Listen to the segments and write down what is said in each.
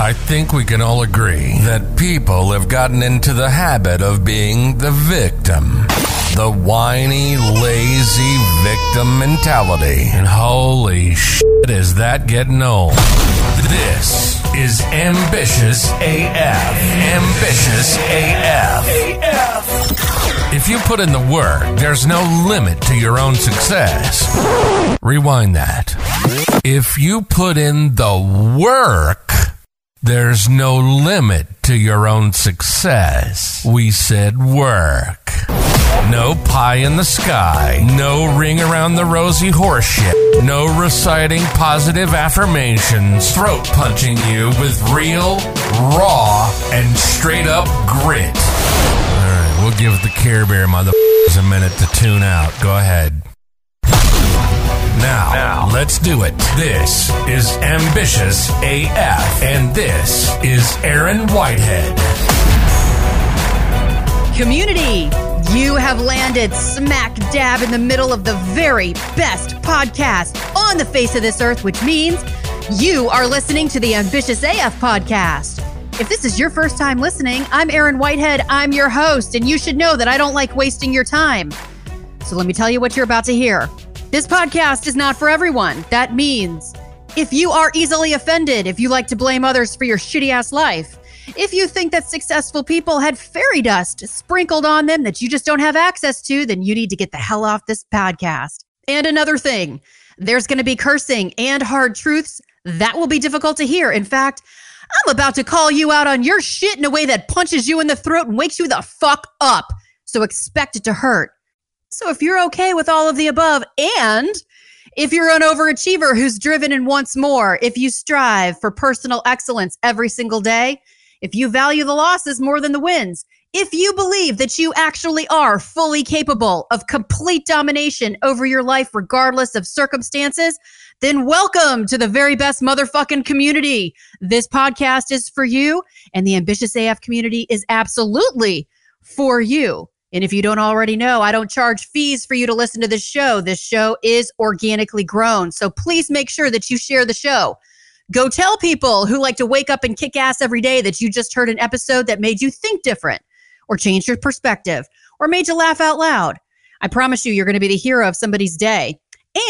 I think we can all agree that people have gotten into the habit of being the victim. The whiny, lazy victim mentality. And holy shit, is that getting old. This is Ambitious AF. Ambitious AF. If you put in the work, there's no limit to your own success. Rewind that. If you put in the work, there's no limit to your own success. We said work. No pie in the sky. No ring around the rosy horseshit. No reciting positive affirmations. Throat punching you with real, raw, and straight up grit. All right, we'll give the Care Bear motherfuckers a minute to tune out. Go ahead. Now, now, let's do it. This is Ambitious AF, and this is Erin Whitehead. Community, you have landed smack dab in the middle of the very best podcast on the face of this earth, which means you are listening to the Ambitious AF podcast. If this is your first time listening, I'm Erin Whitehead. I'm your host, and you should know that I don't like wasting your time. So let me tell you what you're about to hear. This podcast is not for everyone. That means if you are easily offended, if you like to blame others for your shitty ass life, if you think that successful people had fairy dust sprinkled on them that you just don't have access to, then you need to get the hell off this podcast. And another thing, there's going to be cursing and hard truths that will be difficult to hear. In fact, I'm about to call you out on your shit in a way that punches you in the throat and wakes you the fuck up. So expect it to hurt. So if you're okay with all of the above, and if you're an overachiever who's driven and wants more, if you strive for personal excellence every single day, if you value the losses more than the wins, if you believe that you actually are fully capable of complete domination over your life, regardless of circumstances, then welcome to the very best motherfucking community. This podcast is for you, and the ambitious AF community is absolutely for you. And if you don't already know, I don't charge fees for you to listen to this show. This show is organically grown. So please make sure that you share the show. Go tell people who like to wake up and kick ass every day that you just heard an episode that made you think different or changed your perspective or made you laugh out loud. I promise you, you're going to be the hero of somebody's day.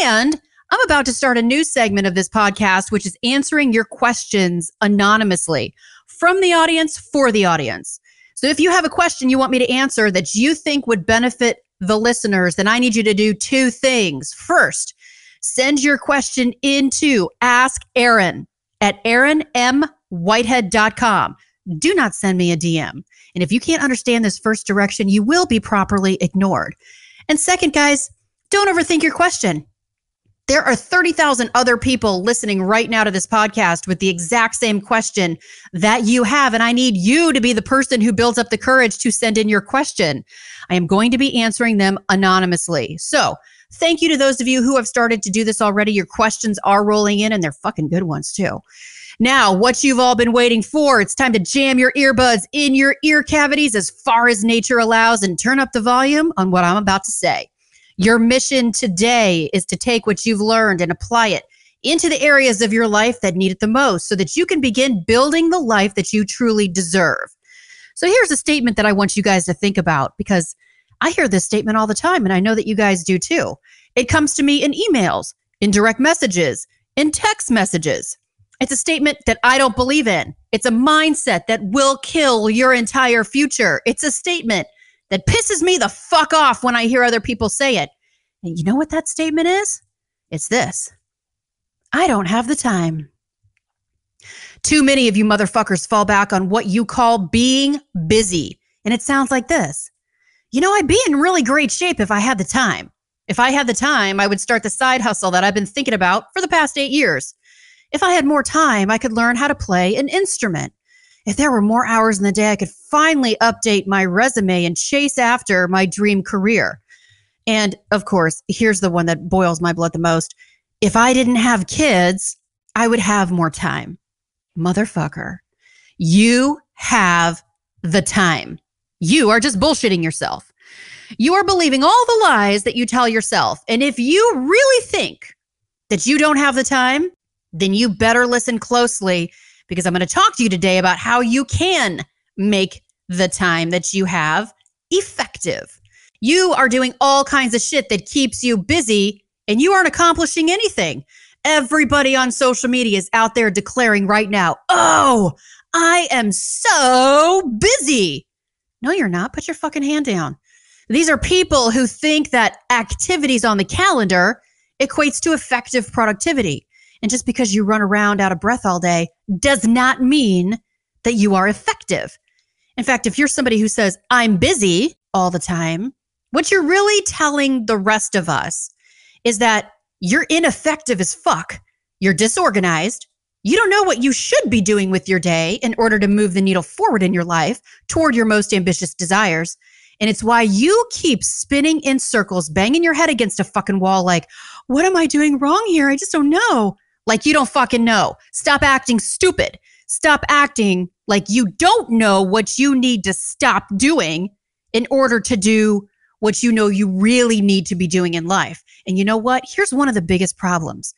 And I'm about to start a new segment of this podcast, which is answering your questions anonymously from the audience for the audience. So if you have a question you want me to answer that you think would benefit the listeners, then I need you to do two things. First, send your question into Ask Erin at erinmwhitehead.com. Do not send me a DM. And if you can't understand this first direction, you will be properly ignored. And second, guys, don't overthink your question. There are 30,000 other people listening right now to this podcast with the exact same question that you have. And I need you to be the person who builds up the courage to send in your question. I am going to be answering them anonymously. So, thank you to those of you who have started to do this already. Your questions are rolling in and they're fucking good ones too. Now, what you've all been waiting for, it's time to jam your earbuds in your ear cavities as far as nature allows and turn up the volume on what I'm about to say. Your mission today is to take what you've learned and apply it into the areas of your life that need it the most so that you can begin building the life that you truly deserve. So here's a statement that I want you guys to think about because I hear this statement all the time and I know that you guys do too. It comes to me in emails, in direct messages, in text messages. It's a statement that I don't believe in. It's a mindset that will kill your entire future. It's a statement that pisses me the fuck off when I hear other people say it. And you know what that statement is? It's this I don't have the time. Too many of you motherfuckers fall back on what you call being busy. And it sounds like this You know, I'd be in really great shape if I had the time. If I had the time, I would start the side hustle that I've been thinking about for the past eight years. If I had more time, I could learn how to play an instrument if there were more hours in the day, I could finally update my resume and chase after my dream career. And of course, here's the one that boils my blood the most. If I didn't have kids, I would have more time. Motherfucker, you have the time. You are just bullshitting yourself. You are believing all the lies that you tell yourself. And if you really think that you don't have the time, then you better listen closely because I'm going to talk to you today about how you can make the time that you have effective. You are doing all kinds of shit that keeps you busy and you aren't accomplishing anything. Everybody on social media is out there declaring right now, oh, I am so busy. No, you're not. Put your fucking hand down. These are people who think that activities on the calendar equates to effective productivity. And just because you run around out of breath all day does not mean that you are effective. In fact, if you're somebody who says, I'm busy all the time, what you're really telling the rest of us is that you're ineffective as fuck. You're disorganized. You don't know what you should be doing with your day in order to move the needle forward in your life toward your most ambitious desires. And it's why you keep spinning in circles, banging your head against a fucking wall, like, what am I doing wrong here? I just don't know. Like you don't fucking know. Stop acting stupid. Stop acting like you don't know what you need to stop doing in order to do what you know you really need to be doing in life. And you know what? Here's one of the biggest problems.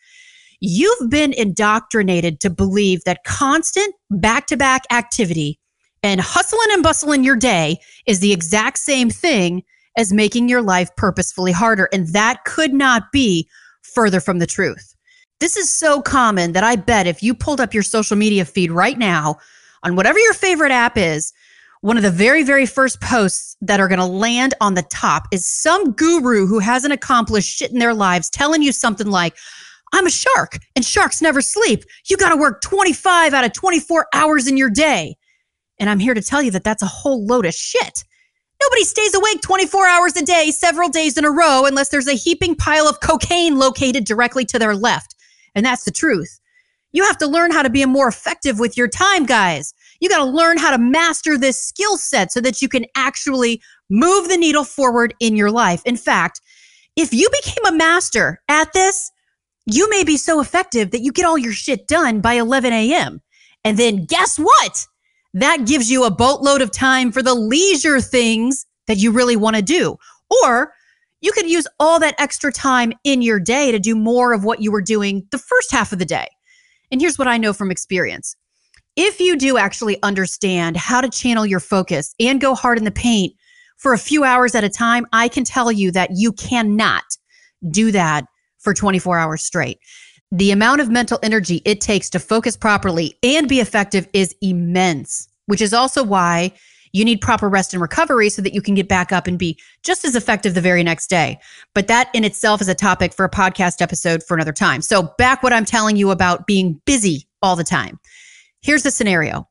You've been indoctrinated to believe that constant back to back activity and hustling and bustling your day is the exact same thing as making your life purposefully harder. And that could not be further from the truth. This is so common that I bet if you pulled up your social media feed right now on whatever your favorite app is, one of the very, very first posts that are going to land on the top is some guru who hasn't accomplished shit in their lives telling you something like, I'm a shark and sharks never sleep. You got to work 25 out of 24 hours in your day. And I'm here to tell you that that's a whole load of shit. Nobody stays awake 24 hours a day, several days in a row, unless there's a heaping pile of cocaine located directly to their left. And that's the truth. You have to learn how to be more effective with your time, guys. You got to learn how to master this skill set so that you can actually move the needle forward in your life. In fact, if you became a master at this, you may be so effective that you get all your shit done by 11 a.m. And then guess what? that gives you a boatload of time for the leisure things that you really want to do. Or you could use all that extra time in your day to do more of what you were doing the first half of the day. And here's what I know from experience. If you do actually understand how to channel your focus and go hard in the paint for a few hours at a time, I can tell you that you cannot do that for 24 hours straight the amount of mental energy it takes to focus properly and be effective is immense, which is also why you need proper rest and recovery so that you can get back up and be just as effective the very next day. But that in itself is a topic for a podcast episode for another time. So, back what I'm telling you about being busy all the time. Here's the scenario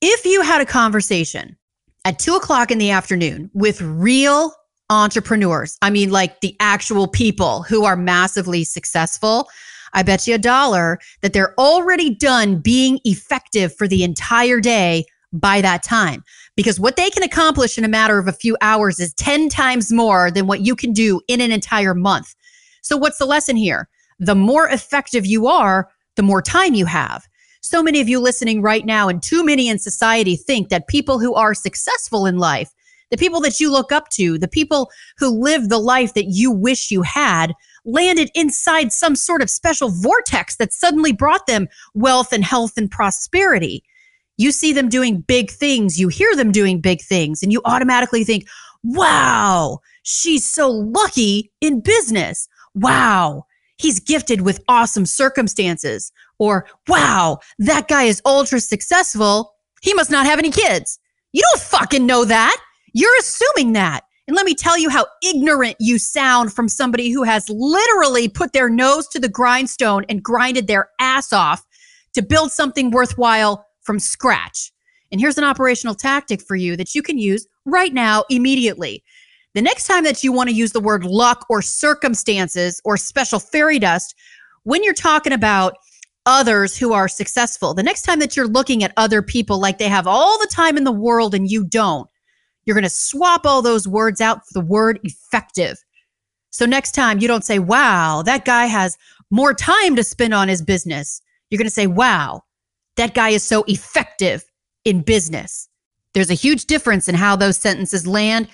if you had a conversation at two o'clock in the afternoon with real entrepreneurs, I mean, like the actual people who are massively successful I bet you a dollar that they're already done being effective for the entire day by that time. Because what they can accomplish in a matter of a few hours is 10 times more than what you can do in an entire month. So, what's the lesson here? The more effective you are, the more time you have. So many of you listening right now, and too many in society, think that people who are successful in life, the people that you look up to, the people who live the life that you wish you had, landed inside some sort of special vortex that suddenly brought them wealth and health and prosperity. You see them doing big things, you hear them doing big things, and you automatically think, wow, she's so lucky in business. Wow, he's gifted with awesome circumstances. Or, wow, that guy is ultra successful. He must not have any kids. You don't fucking know that. You're assuming that. And let me tell you how ignorant you sound from somebody who has literally put their nose to the grindstone and grinded their ass off to build something worthwhile from scratch. And here's an operational tactic for you that you can use right now, immediately. The next time that you want to use the word luck or circumstances or special fairy dust, when you're talking about others who are successful, the next time that you're looking at other people like they have all the time in the world and you don't, you're going to swap all those words out for the word effective. So next time you don't say, wow, that guy has more time to spend on his business. You're going to say, wow, that guy is so effective in business. There's a huge difference in how those sentences land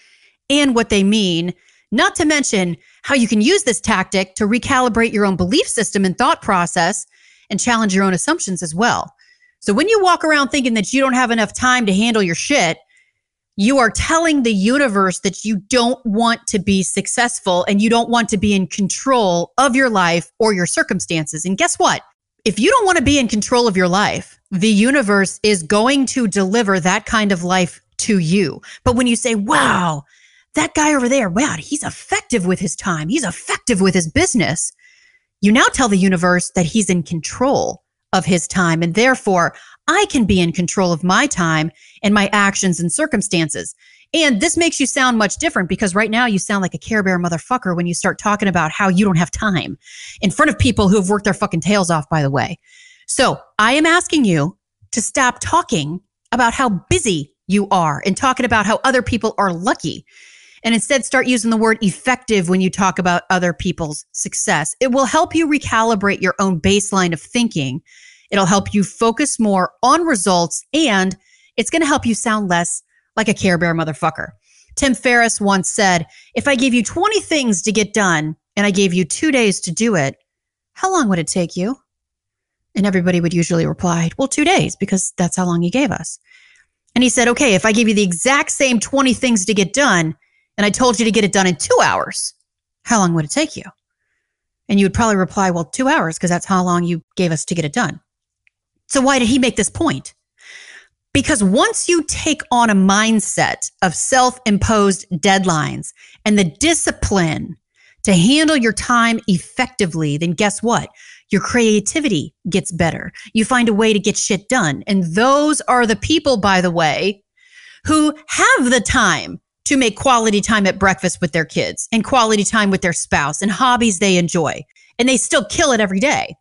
and what they mean, not to mention how you can use this tactic to recalibrate your own belief system and thought process and challenge your own assumptions as well. So when you walk around thinking that you don't have enough time to handle your shit, you are telling the universe that you don't want to be successful and you don't want to be in control of your life or your circumstances. And guess what? If you don't want to be in control of your life, the universe is going to deliver that kind of life to you. But when you say, wow, that guy over there, wow, he's effective with his time, he's effective with his business, you now tell the universe that he's in control of his time. And therefore, I can be in control of my time and my actions and circumstances. And this makes you sound much different because right now you sound like a Care Bear motherfucker when you start talking about how you don't have time in front of people who have worked their fucking tails off, by the way. So I am asking you to stop talking about how busy you are and talking about how other people are lucky. And instead, start using the word effective when you talk about other people's success. It will help you recalibrate your own baseline of thinking. It'll help you focus more on results and it's going to help you sound less like a Care Bear motherfucker. Tim Ferriss once said, If I gave you 20 things to get done and I gave you two days to do it, how long would it take you? And everybody would usually reply, Well, two days, because that's how long he gave us. And he said, Okay, if I gave you the exact same 20 things to get done and I told you to get it done in two hours, how long would it take you? And you would probably reply, Well, two hours, because that's how long you gave us to get it done. So why did he make this point? Because once you take on a mindset of self imposed deadlines and the discipline to handle your time effectively, then guess what? Your creativity gets better. You find a way to get shit done. And those are the people, by the way, who have the time to make quality time at breakfast with their kids and quality time with their spouse and hobbies they enjoy. And they still kill it every day.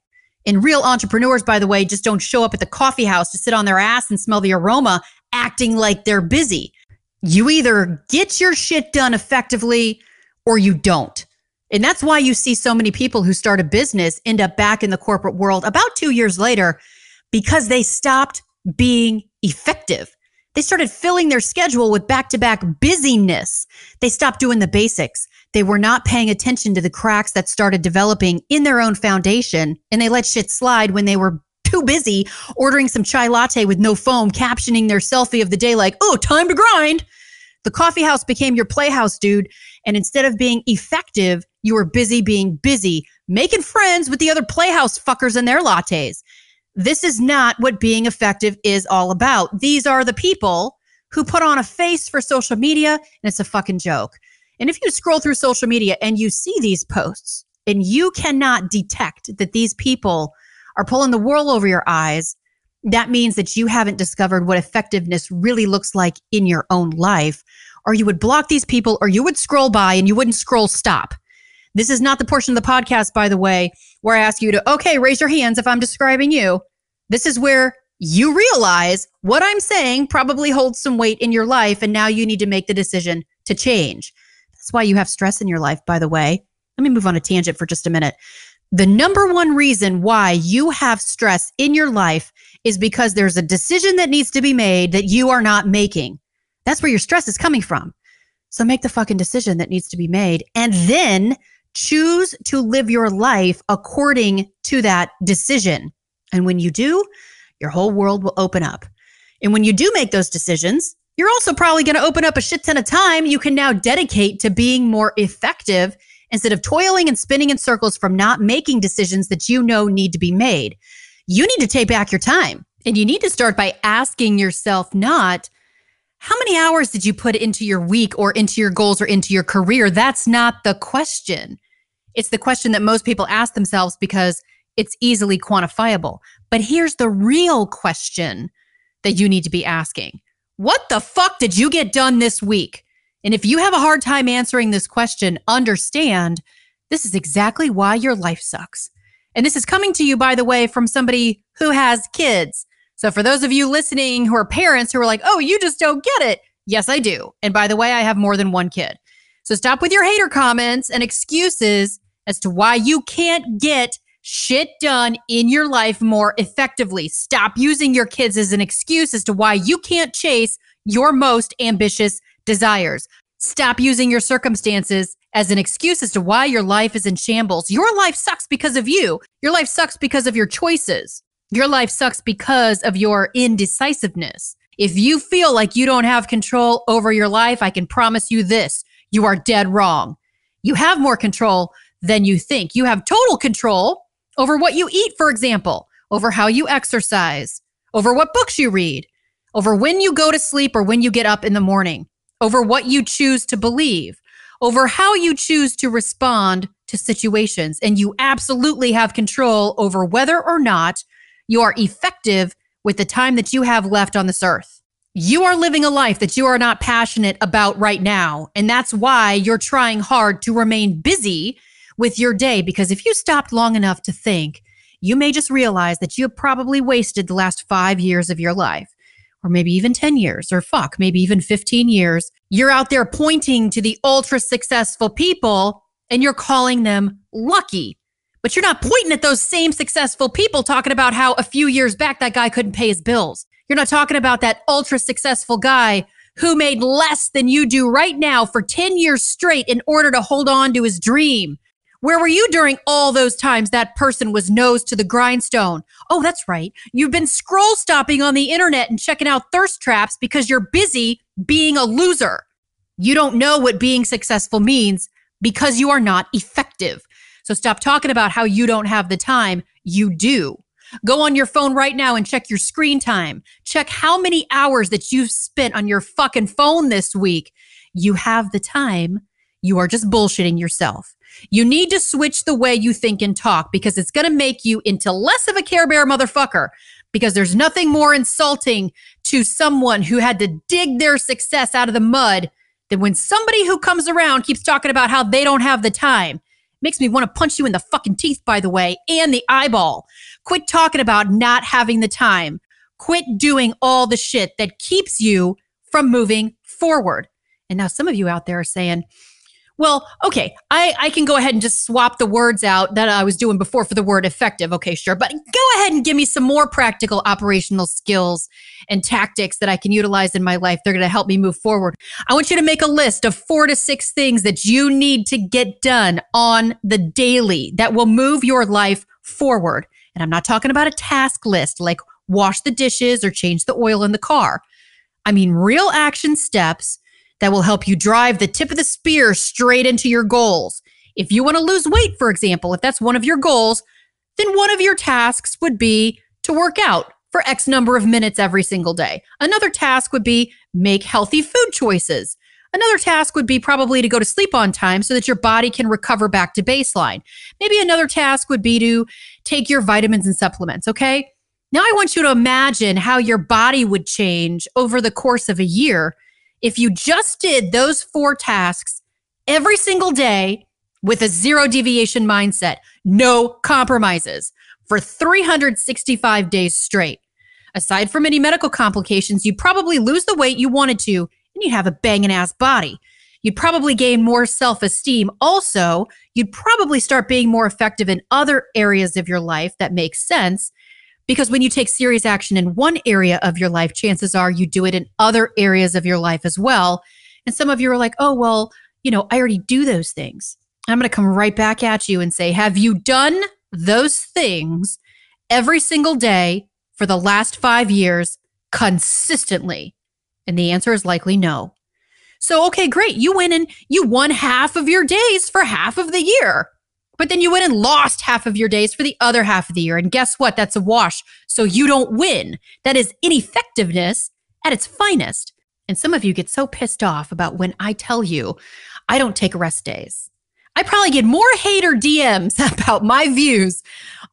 And real entrepreneurs, by the way, just don't show up at the coffee house to sit on their ass and smell the aroma, acting like they're busy. You either get your shit done effectively or you don't. And that's why you see so many people who start a business end up back in the corporate world about two years later because they stopped being effective. They started filling their schedule with back to back busyness. They stopped doing the basics. They were not paying attention to the cracks that started developing in their own foundation, and they let shit slide when they were too busy ordering some chai latte with no foam, captioning their selfie of the day like, oh, time to grind. The coffee house became your playhouse, dude. And instead of being effective, you were busy being busy, making friends with the other playhouse fuckers and their lattes. This is not what being effective is all about. These are the people who put on a face for social media, and it's a fucking joke. And if you scroll through social media and you see these posts and you cannot detect that these people are pulling the wool over your eyes, that means that you haven't discovered what effectiveness really looks like in your own life. Or you would block these people, or you would scroll by and you wouldn't scroll stop. This is not the portion of the podcast, by the way, where I ask you to, okay, raise your hands if I'm describing you. This is where you realize what I'm saying probably holds some weight in your life, and now you need to make the decision to change. That's why you have stress in your life, by the way. Let me move on a tangent for just a minute. The number one reason why you have stress in your life is because there's a decision that needs to be made that you are not making. That's where your stress is coming from. So make the fucking decision that needs to be made and then choose to live your life according to that decision. And when you do, your whole world will open up. And when you do make those decisions, you're also probably going to open up a shit ton of time you can now dedicate to being more effective instead of toiling and spinning in circles from not making decisions that you know need to be made. You need to take back your time. And you need to start by asking yourself not, how many hours did you put into your week or into your goals or into your career? That's not the question. It's the question that most people ask themselves because it's easily quantifiable. But here's the real question that you need to be asking What the fuck did you get done this week? And if you have a hard time answering this question, understand this is exactly why your life sucks. And this is coming to you, by the way, from somebody who has kids. So for those of you listening who are parents who are like, oh, you just don't get it. Yes, I do. And by the way, I have more than one kid. So stop with your hater comments and excuses as to why you can't get shit done in your life more effectively. Stop using your kids as an excuse as to why you can't chase your most ambitious desires. Stop using your circumstances as an excuse as to why your life is in shambles. Your life sucks because of you. Your life sucks because of your choices. Your life sucks because of your indecisiveness. If you feel like you don't have control over your life, I can promise you this you are dead wrong. You have more control than you think. You have total control over what you eat, for example, over how you exercise, over what books you read, over when you go to sleep or when you get up in the morning, over what you choose to believe, over how you choose to respond to situations. And you absolutely have control over whether or not you are effective with the time that you have left on this earth. You are living a life that you are not passionate about right now. And that's why you're trying hard to remain busy with your day. Because if you stopped long enough to think, you may just realize that you have probably wasted the last five years of your life or maybe even 10 years, or fuck, maybe even 15 years. You're out there pointing to the ultra successful people and you're calling them lucky. But you're not pointing at those same successful people talking about how a few years back that guy couldn't pay his bills. You're not talking about that ultra successful guy who made less than you do right now for 10 years straight in order to hold on to his dream. Where were you during all those times that person was nose to the grindstone? Oh, that's right. You've been scroll stopping on the internet and checking out thirst traps because you're busy being a loser. You don't know what being successful means because you are not effective. So stop talking about how you don't have the time. You do. Go on your phone right now and check your screen time. Check how many hours that you've spent on your fucking phone this week. You have the time. You are just bullshitting yourself. You need to switch the way you think and talk because it's going to make you into less of a Care Bear motherfucker. Because there's nothing more insulting to someone who had to dig their success out of the mud than when somebody who comes around keeps talking about how they don't have the time. Makes me want to punch you in the fucking teeth, by the way, and the eyeball. Quit talking about not having the time. Quit doing all the shit that keeps you from moving forward. And now some of you out there are saying, well, okay, I, I can go ahead and just swap the words out that I was doing before for the word effective. Okay, sure. But go ahead and give me some more practical operational skills and tactics that I can utilize in my life. They're going to help me move forward. I want you to make a list of four to six things that you need to get done on the daily that will move your life forward. And I'm not talking about a task list like wash the dishes or change the oil in the car. I mean, real action steps that will help you drive the tip of the spear straight into your goals. If you want to lose weight, for example, if that's one of your goals, then one of your tasks would be to work out for X number of minutes every single day. Another task would be make healthy food choices. Another task would be probably to go to sleep on time so that your body can recover back to baseline. Maybe another task would be to take your vitamins and supplements, okay? Now I want you to imagine how your body would change over the course of a year if you just did those four tasks every single day with a zero deviation mindset, no compromises for 365 days straight. Aside from any medical complications, you'd probably lose the weight you wanted to and you'd have a banging ass body. You'd probably gain more self esteem. Also, you'd probably start being more effective in other areas of your life that make sense because when you take serious action in one area of your life, chances are you do it in other areas of your life as well. And some of you are like, oh, well, you know, I already do those things. I'm going to come right back at you and say, have you done those things every single day for the last five years consistently? And the answer is likely no. So, okay, great. You went and you won half of your days for half of the year. But then you went and lost half of your days for the other half of the year. And guess what? That's a wash. So you don't win. That is ineffectiveness at its finest. And some of you get so pissed off about when I tell you I don't take rest days. I probably get more hater DMs about my views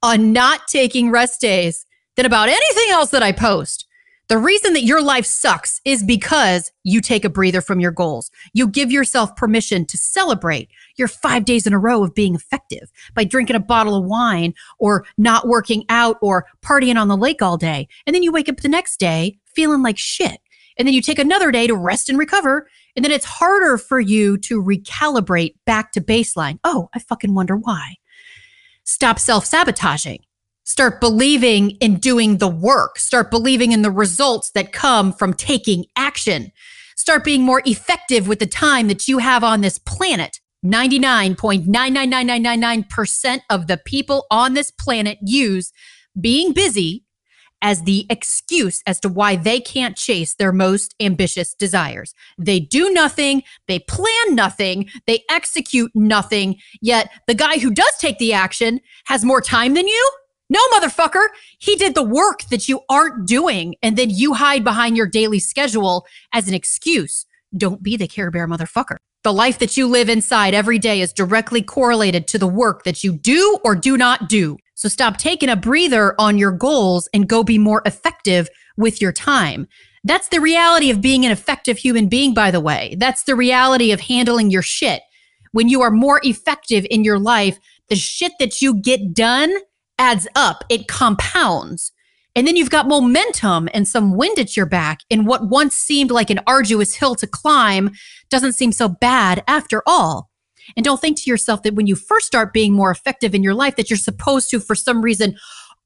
on not taking rest days than about anything else that I post. The reason that your life sucks is because you take a breather from your goals. You give yourself permission to celebrate your five days in a row of being effective by drinking a bottle of wine or not working out or partying on the lake all day. And then you wake up the next day feeling like shit. And then you take another day to rest and recover. And then it's harder for you to recalibrate back to baseline. Oh, I fucking wonder why. Stop self sabotaging start believing in doing the work, start believing in the results that come from taking action, start being more effective with the time that you have on this planet. 99.999999% of the people on this planet use being busy as the excuse as to why they can't chase their most ambitious desires. They do nothing, they plan nothing, they execute nothing, yet the guy who does take the action has more time than you? No, motherfucker. He did the work that you aren't doing, and then you hide behind your daily schedule as an excuse. Don't be the Care Bear motherfucker. The life that you live inside every day is directly correlated to the work that you do or do not do. So stop taking a breather on your goals and go be more effective with your time. That's the reality of being an effective human being, by the way. That's the reality of handling your shit. When you are more effective in your life, the shit that you get done adds up, it compounds. And then you've got momentum and some wind at your back. And what once seemed like an arduous hill to climb doesn't seem so bad after all. And don't think to yourself that when you first start being more effective in your life, that you're supposed to, for some reason,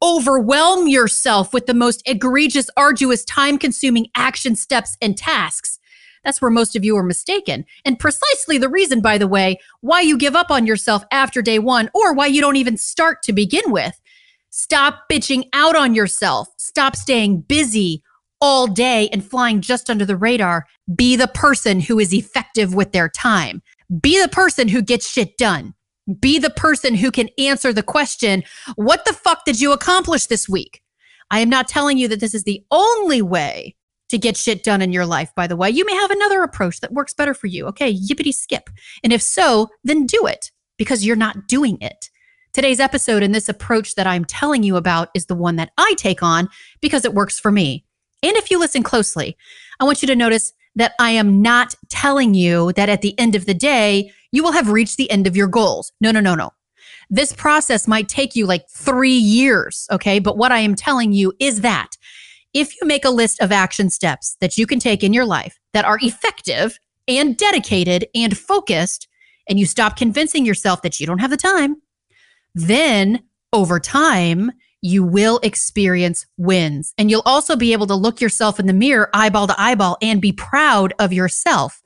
overwhelm yourself with the most egregious, arduous, time consuming action steps and tasks. That's where most of you are mistaken. And precisely the reason, by the way, why you give up on yourself after day one or why you don't even start to begin with. Stop bitching out on yourself. Stop staying busy all day and flying just under the radar. Be the person who is effective with their time. Be the person who gets shit done. Be the person who can answer the question, What the fuck did you accomplish this week? I am not telling you that this is the only way to get shit done in your life, by the way. You may have another approach that works better for you. Okay, yippity skip. And if so, then do it because you're not doing it. Today's episode and this approach that I'm telling you about is the one that I take on because it works for me. And if you listen closely, I want you to notice that I am not telling you that at the end of the day, you will have reached the end of your goals. No, no, no, no. This process might take you like three years. Okay. But what I am telling you is that if you make a list of action steps that you can take in your life that are effective and dedicated and focused, and you stop convincing yourself that you don't have the time, then over time, you will experience wins. And you'll also be able to look yourself in the mirror, eyeball to eyeball, and be proud of yourself.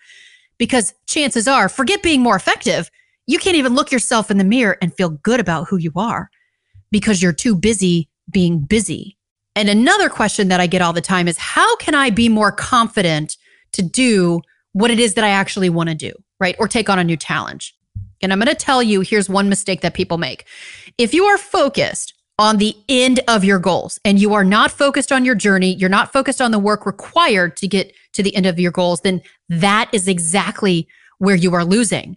Because chances are, forget being more effective, you can't even look yourself in the mirror and feel good about who you are because you're too busy being busy. And another question that I get all the time is how can I be more confident to do what it is that I actually want to do, right? Or take on a new challenge. And I'm going to tell you here's one mistake that people make. If you are focused on the end of your goals and you are not focused on your journey, you're not focused on the work required to get to the end of your goals, then that is exactly where you are losing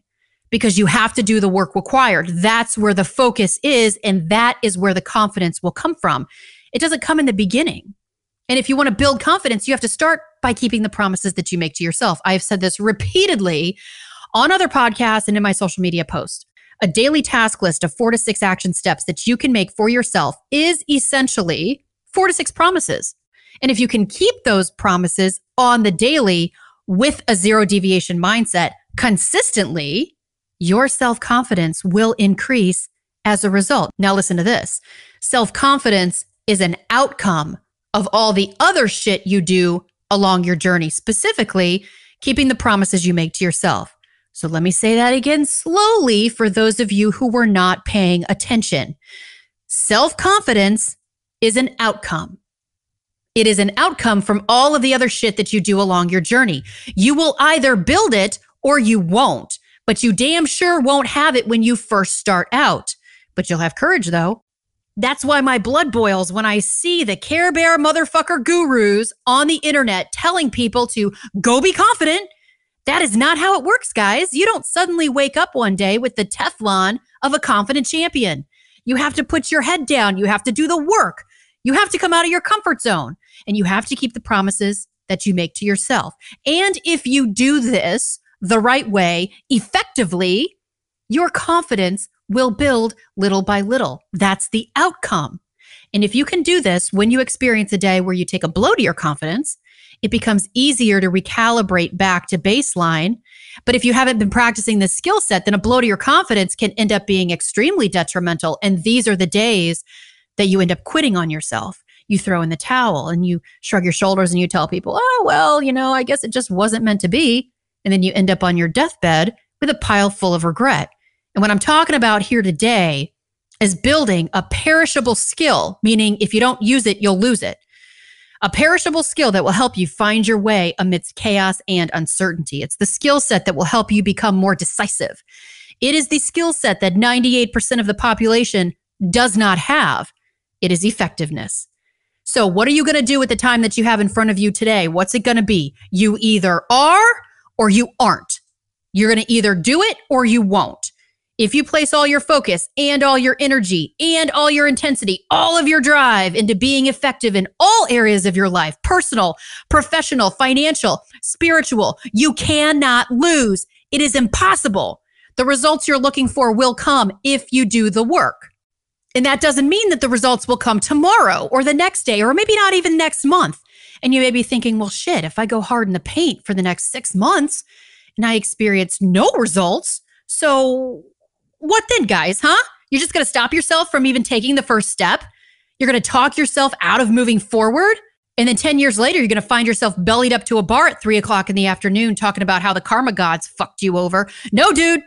because you have to do the work required. That's where the focus is. And that is where the confidence will come from. It doesn't come in the beginning. And if you want to build confidence, you have to start by keeping the promises that you make to yourself. I've said this repeatedly on other podcasts and in my social media posts. A daily task list of four to six action steps that you can make for yourself is essentially four to six promises. And if you can keep those promises on the daily with a zero deviation mindset consistently, your self confidence will increase as a result. Now, listen to this self confidence is an outcome of all the other shit you do along your journey, specifically keeping the promises you make to yourself. So let me say that again slowly for those of you who were not paying attention. Self confidence is an outcome. It is an outcome from all of the other shit that you do along your journey. You will either build it or you won't, but you damn sure won't have it when you first start out. But you'll have courage though. That's why my blood boils when I see the Care Bear motherfucker gurus on the internet telling people to go be confident, that is not how it works, guys. You don't suddenly wake up one day with the Teflon of a confident champion. You have to put your head down. You have to do the work. You have to come out of your comfort zone and you have to keep the promises that you make to yourself. And if you do this the right way, effectively, your confidence will build little by little. That's the outcome. And if you can do this when you experience a day where you take a blow to your confidence, it becomes easier to recalibrate back to baseline. But if you haven't been practicing this skill set, then a blow to your confidence can end up being extremely detrimental. And these are the days that you end up quitting on yourself. You throw in the towel and you shrug your shoulders and you tell people, oh, well, you know, I guess it just wasn't meant to be. And then you end up on your deathbed with a pile full of regret. And what I'm talking about here today is building a perishable skill, meaning if you don't use it, you'll lose it. a perishable skill that will help you find your way amidst chaos and uncertainty. It's the skill set that will help you become more decisive. It is the skill set that 98% of the population does not have. It is effectiveness. So, what are you going to do with the time that you have in front of you today? What's it going to be? You either are or you aren't. You're going to either do it or you won't. If you place all your focus and all your energy and all your intensity, all of your drive into being effective in all areas of your life personal, professional, financial, spiritual you cannot lose. It is impossible. The results you're looking for will come if you do the work. And that doesn't mean that the results will come tomorrow or the next day or maybe not even next month. And you may be thinking, well, shit, if I go hard in the paint for the next six months and I experience no results, so what then, guys, huh? You're just going to stop yourself from even taking the first step? You're going to talk yourself out of moving forward? And then 10 years later, you're going to find yourself bellied up to a bar at three o'clock in the afternoon talking about how the karma gods fucked you over. No, dude,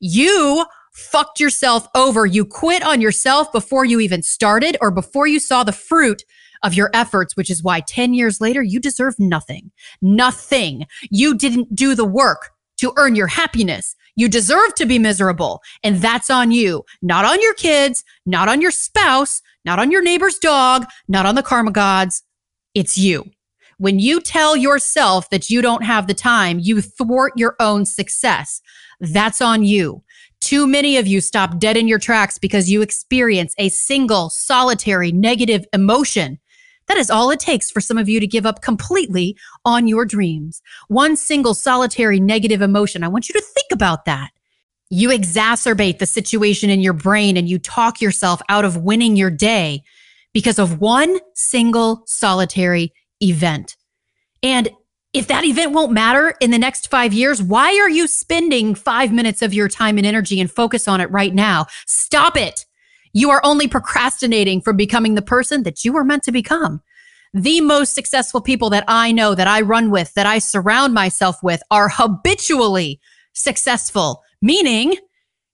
you fucked yourself over. You quit on yourself before you even started or before you saw the fruit of your efforts, which is why 10 years later, you deserve nothing. Nothing. You didn't do the work to earn your happiness. You deserve to be miserable. And that's on you, not on your kids, not on your spouse, not on your neighbor's dog, not on the karma gods. It's you. When you tell yourself that you don't have the time, you thwart your own success. That's on you. Too many of you stop dead in your tracks because you experience a single solitary negative emotion that is all it takes for some of you to give up completely on your dreams. One single solitary negative emotion. I want you to think about that. You exacerbate the situation in your brain and you talk yourself out of winning your day because of one single solitary event. And if that event won't matter in the next five years, why are you spending five minutes of your time and energy and focus on it right now? Stop it. You are only procrastinating from becoming the person that you were meant to become. The most successful people that I know, that I run with, that I surround myself with are habitually successful, meaning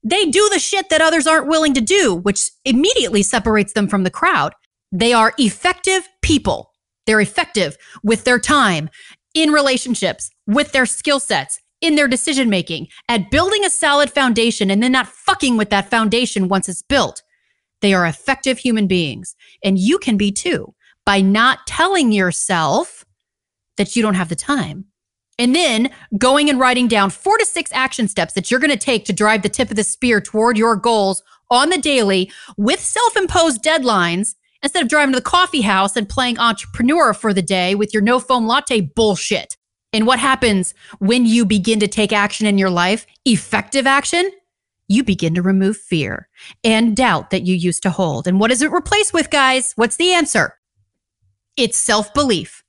they do the shit that others aren't willing to do, which immediately separates them from the crowd. They are effective people. They're effective with their time in relationships, with their skill sets, in their decision making, at building a solid foundation and then not fucking with that foundation once it's built. They are effective human beings. And you can be too by not telling yourself that you don't have the time. And then going and writing down four to six action steps that you're going to take to drive the tip of the spear toward your goals on the daily with self imposed deadlines instead of driving to the coffee house and playing entrepreneur for the day with your no foam latte bullshit. And what happens when you begin to take action in your life? Effective action you begin to remove fear and doubt that you used to hold. And what is it replaced with, guys? What's the answer? It's self belief.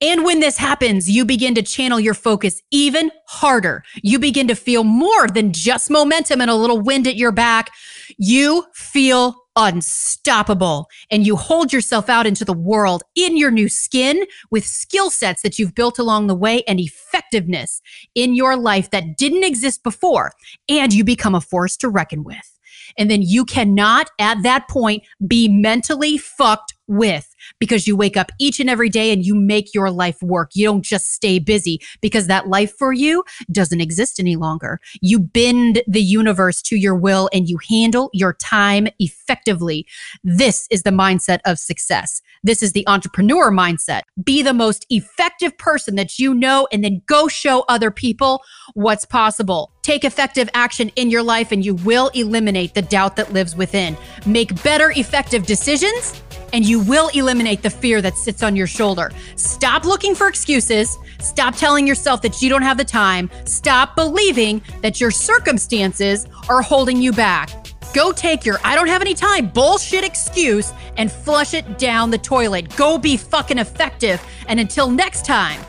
And when this happens, you begin to channel your focus even harder. You begin to feel more than just momentum and a little wind at your back. You feel unstoppable and you hold yourself out into the world in your new skin with skill sets that you've built along the way and effectiveness in your life that didn't exist before. And you become a force to reckon with. And then you cannot at that point be mentally fucked with because you wake up each and every day and you make your life work. You don't just stay busy because that life for you doesn't exist any longer. You bend the universe to your will and you handle your time effectively. This is the mindset of success. This is the entrepreneur mindset. Be the most effective person that you know and then go show other people what's possible. Take effective action in your life and you will eliminate the doubt that lives within. Make better, effective decisions and you will eliminate the fear that sits on your shoulder. Stop looking for excuses. Stop telling yourself that you don't have the time. Stop believing that your circumstances are holding you back. Go take your I don't have any time bullshit excuse and flush it down the toilet. Go be fucking effective. And until next time,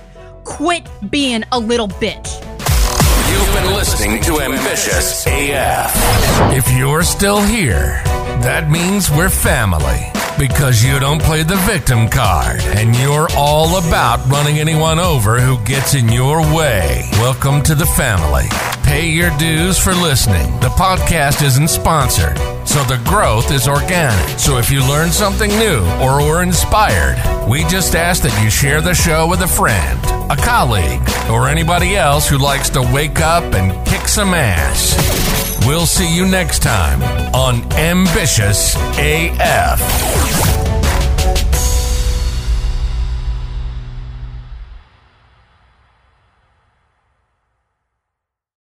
quit being a little bitch. You've been listening to Ambitious AF. If you're still here, that means we're family because you don't play the victim card and you're all about running anyone over who gets in your way. Welcome to the family. Pay your dues for listening. The podcast isn't sponsored, so the growth is organic. So if you learn something new or were inspired, we just ask that you share the show with a friend, a colleague, or anybody else who likes to wake up and kick some ass. We'll see you next time on Ambitious AF.